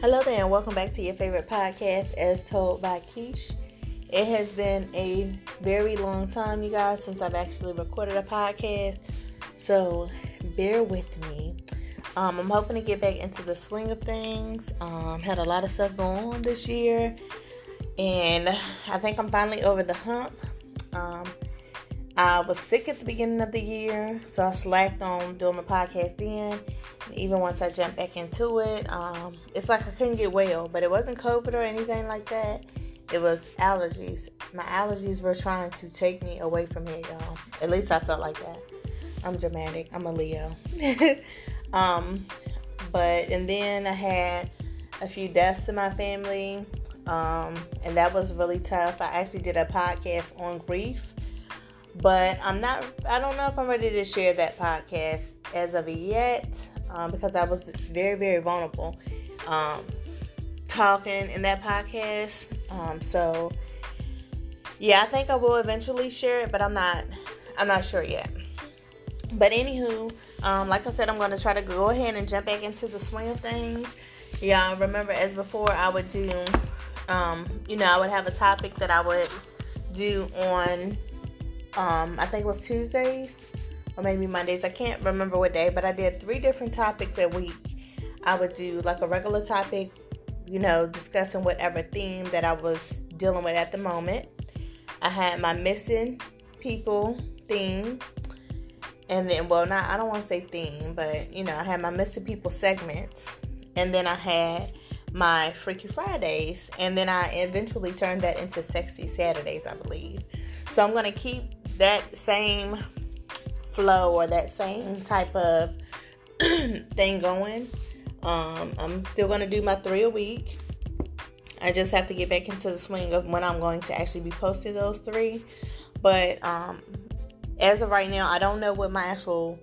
Hello there, and welcome back to your favorite podcast, As Told by Keish. It has been a very long time, you guys, since I've actually recorded a podcast, so bear with me. Um, I'm hoping to get back into the swing of things. Um, had a lot of stuff going on this year, and I think I'm finally over the hump. Um, I was sick at the beginning of the year, so I slacked on doing my podcast then. Even once I jumped back into it, um, it's like I couldn't get well, but it wasn't COVID or anything like that. It was allergies. My allergies were trying to take me away from here, y'all. At least I felt like that. I'm dramatic. I'm a Leo. um, but and then I had a few deaths in my family, um, and that was really tough. I actually did a podcast on grief but I'm not, I don't know if I'm ready to share that podcast as of yet um, because I was very, very vulnerable um, talking in that podcast. Um, so, yeah, I think I will eventually share it, but I'm not, I'm not sure yet. But anywho, um, like I said, I'm going to try to go ahead and jump back into the swing of things. Yeah, remember as before, I would do, um, you know, I would have a topic that I would do on um, I think it was Tuesdays or maybe Mondays. I can't remember what day, but I did three different topics a week. I would do like a regular topic, you know, discussing whatever theme that I was dealing with at the moment. I had my missing people theme. And then, well, not, I don't want to say theme, but, you know, I had my missing people segments. And then I had my Freaky Fridays. And then I eventually turned that into Sexy Saturdays, I believe. So I'm going to keep that same flow or that same type of thing going. Um, I'm still going to do my three a week. I just have to get back into the swing of when I'm going to actually be posting those three. But um, as of right now, I don't know what my actual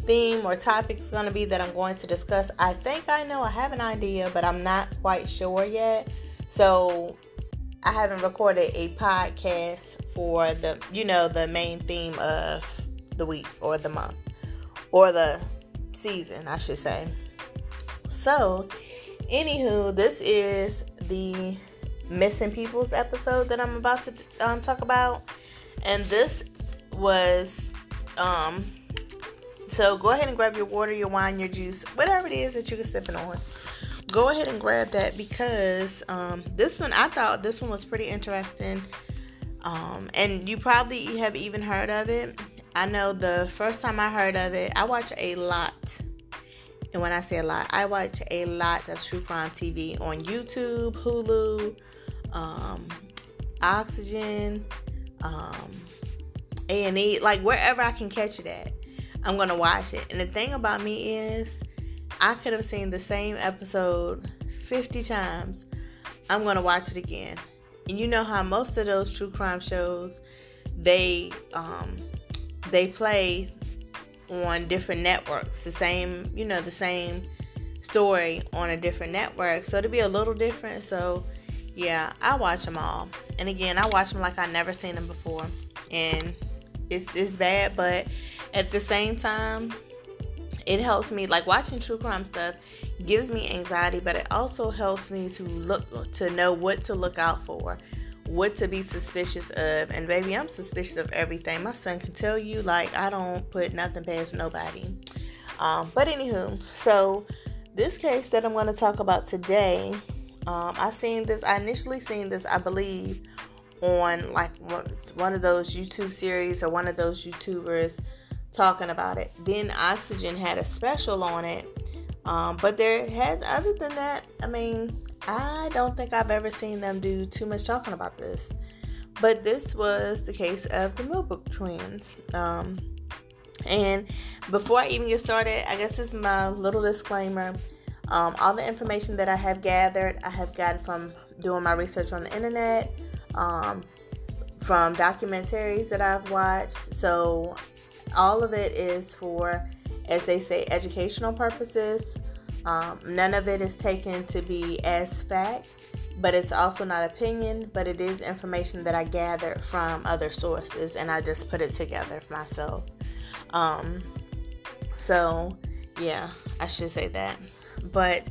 theme or topic is going to be that I'm going to discuss. I think I know, I have an idea, but I'm not quite sure yet. So I haven't recorded a podcast for the you know the main theme of the week or the month or the season, I should say. So, anywho, this is the missing people's episode that I'm about to um, talk about, and this was um. So go ahead and grab your water, your wine, your juice, whatever it is that you're sipping on. Go ahead and grab that because um, this one I thought this one was pretty interesting um, and you probably have even heard of it. I know the first time I heard of it, I watch a lot. And when I say a lot, I watch a lot of true crime TV on YouTube, Hulu, um, Oxygen, um, A&E, like wherever I can catch it at, I'm gonna watch it. And the thing about me is, I could have seen the same episode 50 times. I'm gonna watch it again and you know how most of those true crime shows they um, they play on different networks the same you know the same story on a different network. So it'll be a little different. So yeah i watch them all. And again i watch them like i never seen them before. And it's, it's bad but at the same time it helps me like watching true crime stuff gives me anxiety but it also helps me to look to know what to look out for what to be suspicious of and baby i'm suspicious of everything my son can tell you like i don't put nothing past nobody um, but anywho so this case that i'm going to talk about today um, i seen this i initially seen this i believe on like one, of those youtube series or one of those youtubers talking about it. Then Oxygen had a special on it. Um, but there has, other than that, I mean, I don't think I've ever seen them do too much talking about this. But this was the case of the Millbrook twins. Um, and before I even get started, I guess this is my little disclaimer. Um, all the information that I have gathered, I have gotten from doing my research on the internet, um, from documentaries that I've watched. So all of it is for, as they say, educational purposes. Um, none of it is taken to be as fact, but it's also not opinion, but it is information that I gathered from other sources and I just put it together for myself. Um, so, yeah, I should say that. But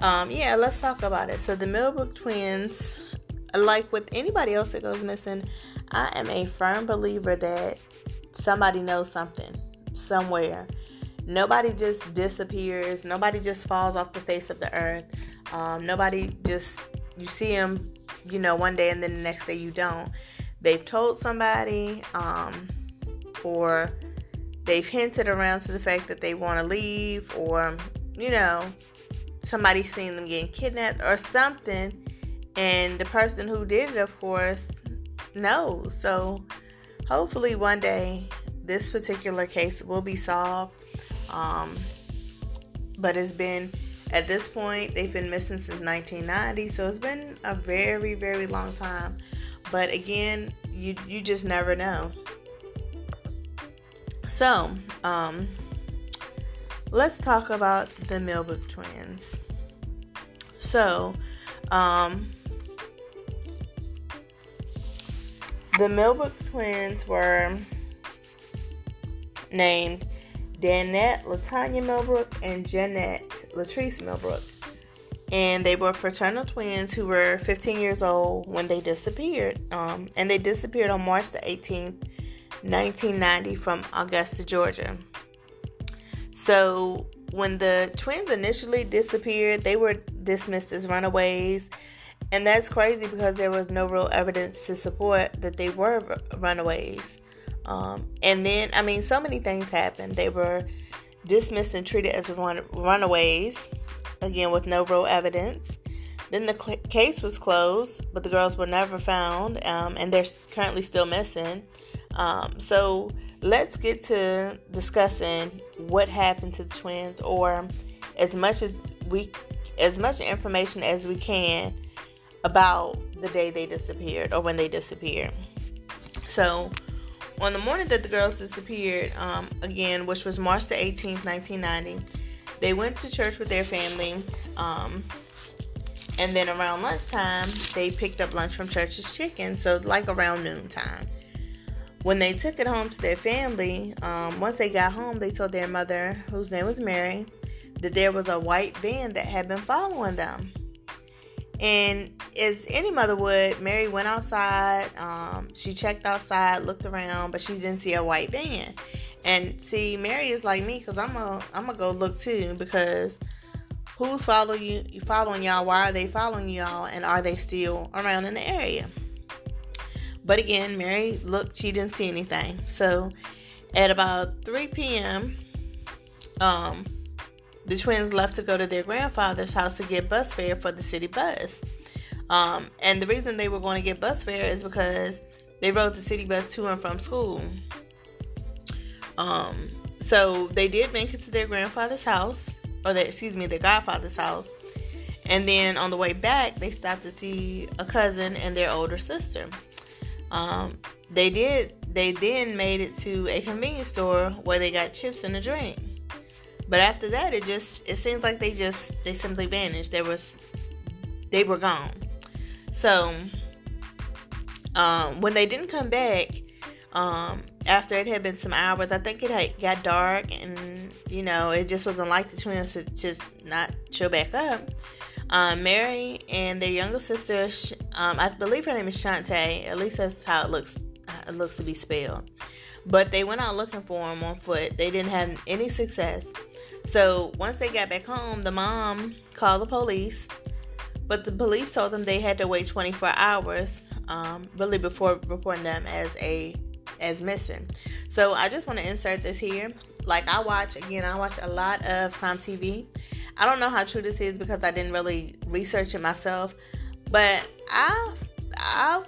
um, yeah, let's talk about it. So the Millbrook twins, like with anybody else that goes missing, I am a firm believer that somebody knows something somewhere. Nobody just disappears. Nobody just falls off the face of the earth. Um, nobody just you see them, you know, one day and then the next day you don't. They've told somebody, um, or they've hinted around to the fact that they want to leave, or you know, somebody's seen them getting kidnapped or something, and the person who did it, of course, knows. So hopefully one day this particular case will be solved. Um, but it's been at this point they've been missing since 1990, so it's been a very very long time. But again, you you just never know. So, um, let's talk about the Millbrook twins. So, um, the Millbrook twins were named Dannette Latanya Millbrook and Jeannette Latrice Millbrook. And they were fraternal twins who were 15 years old when they disappeared. Um, and they disappeared on March the 18th, 1990, from Augusta, Georgia. So, when the twins initially disappeared, they were dismissed as runaways. And that's crazy because there was no real evidence to support that they were runaways. Um, and then, I mean, so many things happened. They were dismissed and treated as run- runaways, again, with no real evidence. Then the cl- case was closed, but the girls were never found, um, and they're currently still missing. Um, so let's get to discussing what happened to the twins, or as much as we, as much information as we can about the day they disappeared or when they disappeared. So on the morning that the girls disappeared, um, again, which was March the 18th, 1990, they went to church with their family. Um, and then around lunchtime, they picked up lunch from church's chicken, so like around noontime. When they took it home to their family, um, once they got home, they told their mother, whose name was Mary, that there was a white van that had been following them. And as any mother would, Mary went outside. Um, she checked outside, looked around, but she didn't see a white van. And see, Mary is like me because I'm a I'm gonna go look too because who's following you following y'all? Why are they following y'all? And are they still around in the area? But again, Mary looked. She didn't see anything. So at about 3 p.m. Um, the twins left to go to their grandfather's house to get bus fare for the city bus. Um, and the reason they were going to get bus fare is because they rode the city bus to and from school. Um, so they did make it to their grandfather's house, or their, excuse me, their godfather's house. And then on the way back, they stopped to see a cousin and their older sister. Um, they did. They then made it to a convenience store where they got chips and a drink. But after that, it just it seems like they just they simply vanished. There was they were gone. So um, when they didn't come back, um, after it had been some hours, I think it had got dark, and you know it just wasn't like the twins to just not show back up. Um, Mary and their younger sister, um, I believe her name is Shantae. At least that's how it looks. It looks to be spelled. But they went out looking for him on foot. They didn't have any success. So once they got back home, the mom called the police, but the police told them they had to wait 24 hours, um, really before reporting them as a as missing. So I just want to insert this here. Like I watch again, I watch a lot of crime TV. I don't know how true this is because I didn't really research it myself, but I I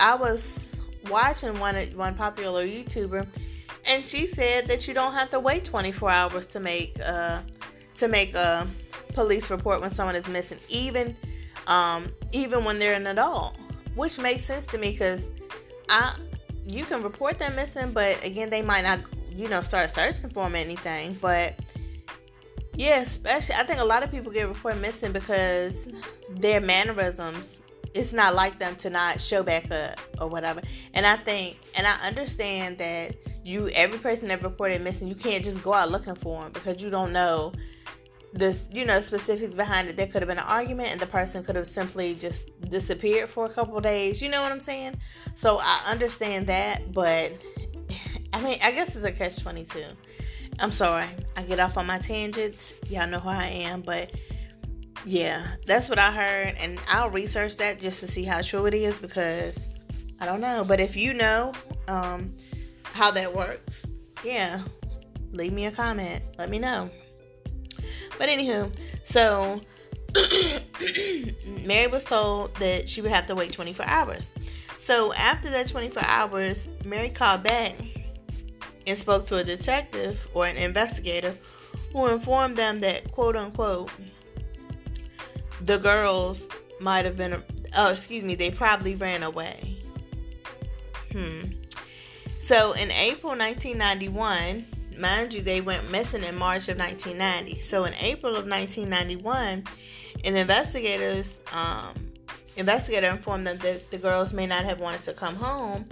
I was watching one one popular YouTuber and she said that you don't have to wait 24 hours to make uh, to make a police report when someone is missing, even um, even when they're an adult, which makes sense to me because I you can report them missing, but again, they might not you know start searching for them or anything, but yeah, especially I think a lot of people get reported missing because their mannerisms it's not like them to not show back up or whatever. And I think and I understand that you every person that reported missing, you can't just go out looking for them because you don't know the you know specifics behind it. There could have been an argument, and the person could have simply just disappeared for a couple days. You know what I'm saying? So I understand that, but I mean, I guess it's a catch twenty two. I'm sorry, I get off on my tangents. Y'all know who I am, but yeah, that's what I heard, and I'll research that just to see how true it is because I don't know. But if you know um, how that works, yeah, leave me a comment. Let me know. But anywho, so Mary was told that she would have to wait 24 hours. So after that 24 hours, Mary called back and spoke to a detective or an investigator who informed them that, quote unquote, the girls might have been, oh, excuse me, they probably ran away. Hmm. So in April 1991, mind you, they went missing in March of 1990. So in April of 1991, an investigators um, investigator informed them that the girls may not have wanted to come home,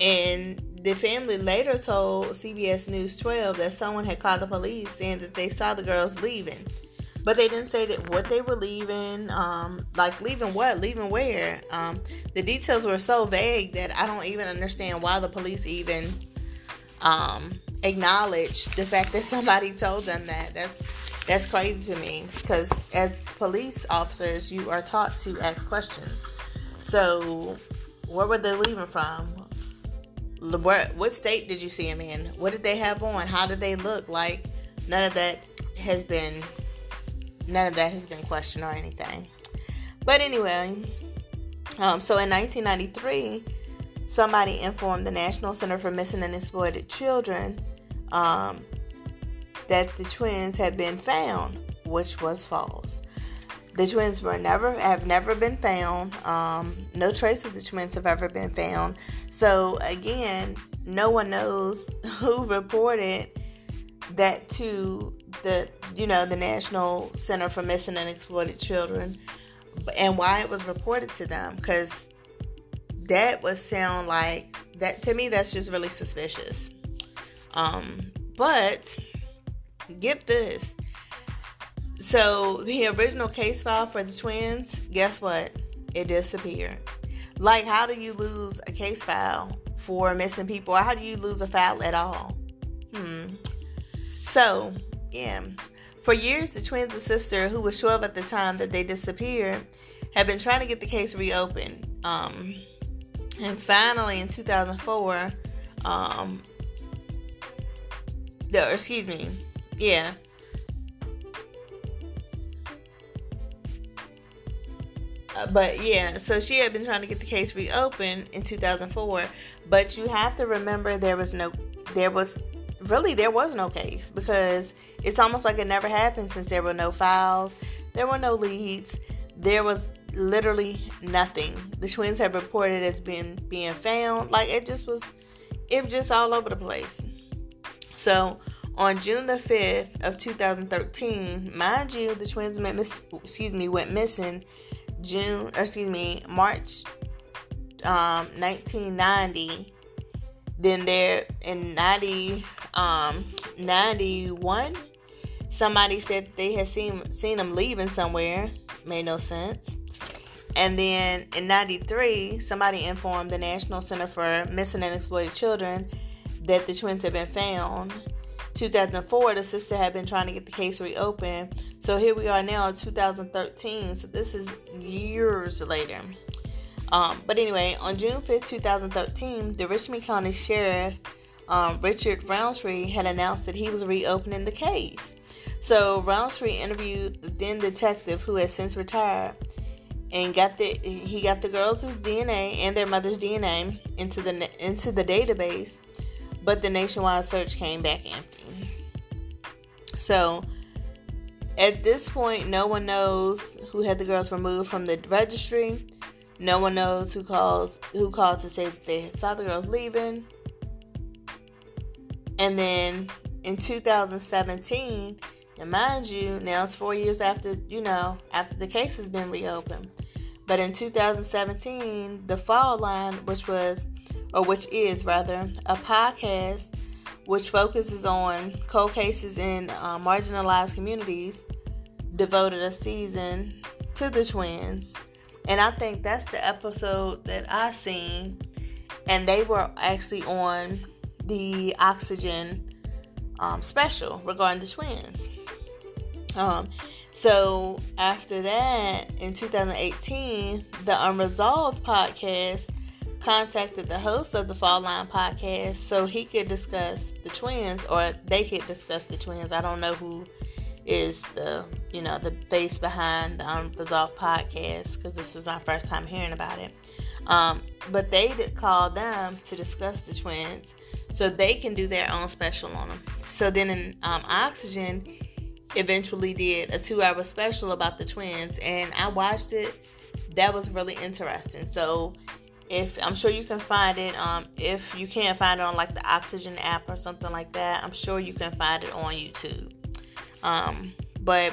and the family later told CBS News 12 that someone had called the police saying that they saw the girls leaving. But they didn't say that what they were leaving, um, like leaving what, leaving where. Um, the details were so vague that I don't even understand why the police even um, acknowledge the fact that somebody told them that. That's that's crazy to me because as police officers, you are taught to ask questions. So, where were they leaving from? What, what state did you see them in? What did they have on? How did they look? Like none of that has been none of that has been questioned or anything. But anyway, um, so in 1993, somebody informed the National Center for Missing and Exploited Children um, that the twins had been found, which was false. The twins were never have never been found. Um, no trace of the twins have ever been found. So again, no one knows who reported that to the you know the National Center for Missing and Exploited Children and why it was reported to them because that would sound like that to me that's just really suspicious um, but get this. So the original case file for the twins, guess what? It disappeared. Like, how do you lose a case file for missing people, or how do you lose a file at all? Hmm. So, yeah. For years, the twins' sister, who was 12 at the time that they disappeared, had been trying to get the case reopened. Um, and finally, in 2004, um, the, excuse me, yeah. Uh, but yeah, so she had been trying to get the case reopened in 2004. But you have to remember there was no, there was really there was no case because it's almost like it never happened since there were no files, there were no leads, there was literally nothing. The twins have reported as being being found. Like it just was, it just all over the place. So on June the 5th of 2013, mind you, the twins went miss, excuse me, went missing June, excuse me, March um, 1990. Then there in 90, um, 91, somebody said they had seen seen them leaving somewhere. Made no sense. And then in 93, somebody informed the National Center for Missing and Exploited Children that the twins had been found. 2004, the sister had been trying to get the case reopened. So here we are now in 2013. So this is years later. Um, but anyway, on June 5th, 2013, the Richmond County Sheriff um, Richard Roundtree had announced that he was reopening the case. So Roundtree interviewed the then detective who has since retired and got the he got the girls' DNA and their mother's DNA into the into the database but the nationwide search came back empty. So at this point, no one knows who had the girls removed from the registry. No one knows who calls who called to say that they saw the girls leaving. And then in 2017, and mind you, now it's four years after you know after the case has been reopened. But in 2017, the fall line, which was or which is rather, a podcast which focuses on cold cases in uh, marginalized communities, devoted a season to the twins. And I think that's the episode that I seen. And they were actually on the Oxygen um, special regarding the twins. Um, so after that, in 2018, the Unresolved podcast contacted the host of the Fall Line podcast so he could discuss the twins, or they could discuss the twins. I don't know who is the you know the face behind the Unresolved podcast because this was my first time hearing about it. Um, but they did call them to discuss the twins so they can do their own special on them. So then in um, Oxygen eventually did a two hour special about the twins and I watched it. That was really interesting. So if I'm sure you can find it, um, if you can't find it on like the Oxygen app or something like that, I'm sure you can find it on YouTube. Um, but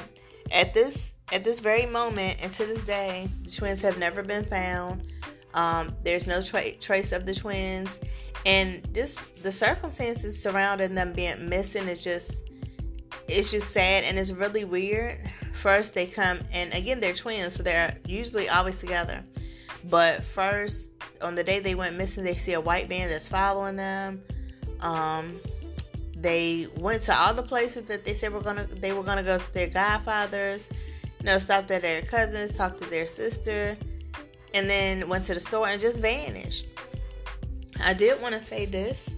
at this at this very moment and to this day, the twins have never been found. Um, there's no tra- trace of the twins, and just the circumstances surrounding them being missing is just it's just sad and it's really weird. First, they come and again they're twins, so they're usually always together. But first, on the day they went missing, they see a white van that's following them. Um, they went to all the places that they said were gonna they were gonna go to their godfathers, you know, stopped at their cousins, talked to their sister, and then went to the store and just vanished. I did want to say this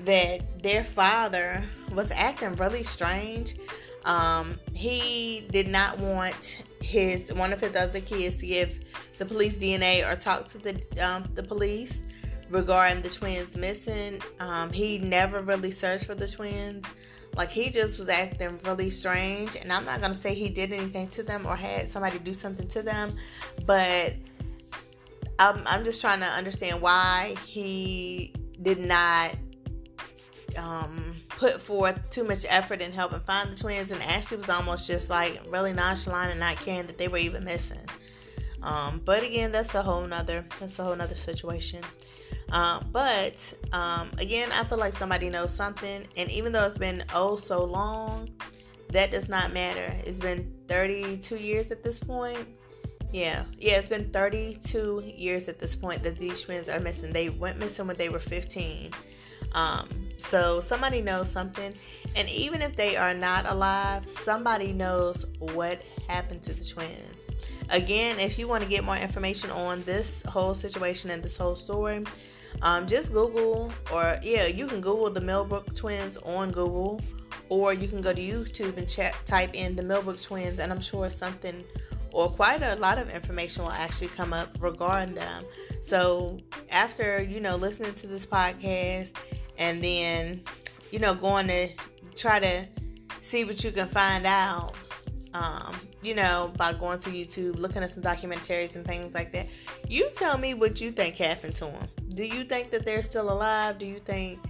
that their father was acting really strange. Um, he did not want his one of his other kids to give the police DNA or talk to the um, the police regarding the twins missing. Um, he never really searched for the twins. Like he just was acting really strange, and I'm not gonna say he did anything to them or had somebody do something to them, but I'm, I'm just trying to understand why he did not um, put forth too much effort in helping find the twins, and Ashley was almost just like really nonchalant and not caring that they were even missing. Um, but again, that's a whole nother that's a whole nother situation. Uh, but um, again, I feel like somebody knows something, and even though it's been oh so long, that does not matter. It's been 32 years at this point. Yeah, yeah, it's been 32 years at this point that these twins are missing. They went missing when they were 15. Um, so somebody knows something, and even if they are not alive, somebody knows what happened to the twins. Again, if you want to get more information on this whole situation and this whole story, um, just Google, or yeah, you can Google the Millbrook twins on Google, or you can go to YouTube and type in the Millbrook twins, and I'm sure something or quite a lot of information will actually come up regarding them. So after you know listening to this podcast and then you know going to try to see what you can find out um, you know by going to youtube looking at some documentaries and things like that you tell me what you think happened to them do you think that they're still alive? Do you think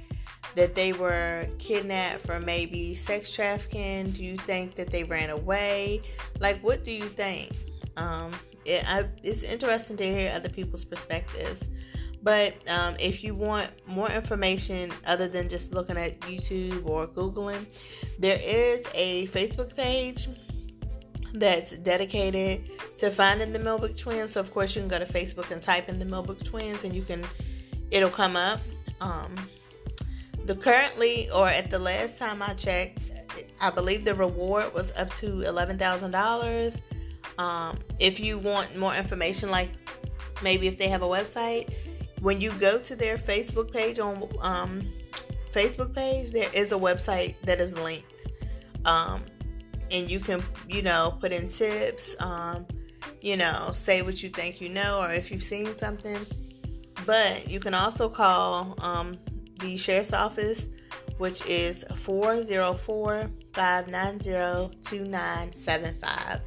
that they were kidnapped for maybe sex trafficking? Do you think that they ran away? Like what do you think? Um, it, I, it's interesting to hear other people's perspectives. But um, if you want more information other than just looking at YouTube or Googling, there is a Facebook page that's dedicated to finding the Millbrook twins. So of course you can go to Facebook and type in the Millbrook twins and you can it'll come up. Um, the currently or at the last time I checked, I believe the reward was up to eleven thousand um, dollars. If you want more information, like maybe if they have a website, when you go to their Facebook page on um, Facebook page, there is a website that is linked, um, and you can you know put in tips, um, you know say what you think you know or if you've seen something. But you can also call um, the sheriff's office, which is 404 590 2975.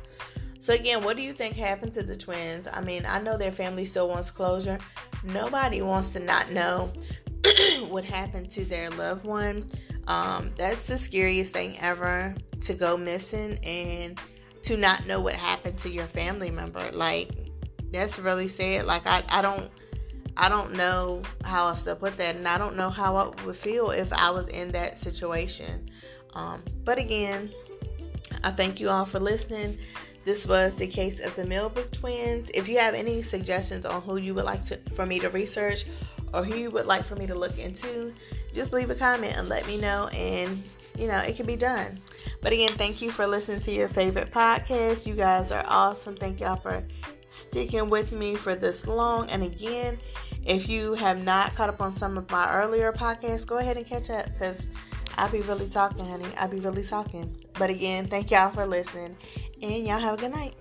So, again, what do you think happened to the twins? I mean, I know their family still wants closure, nobody wants to not know what happened to their loved one. Um, that's the scariest thing ever to go missing and to not know what happened to your family member. Like that's really sad. Like I, I don't I don't know how else to put that and I don't know how I would feel if I was in that situation. Um, but again, I thank you all for listening. This was the case of the Millbrook twins. If you have any suggestions on who you would like to, for me to research or who you would like for me to look into, just leave a comment and let me know, and you know it can be done. But again, thank you for listening to your favorite podcast. You guys are awesome. Thank y'all for sticking with me for this long. And again, if you have not caught up on some of my earlier podcasts, go ahead and catch up because I'll be really talking, honey. I'll be really talking. But again, thank y'all for listening, and y'all have a good night.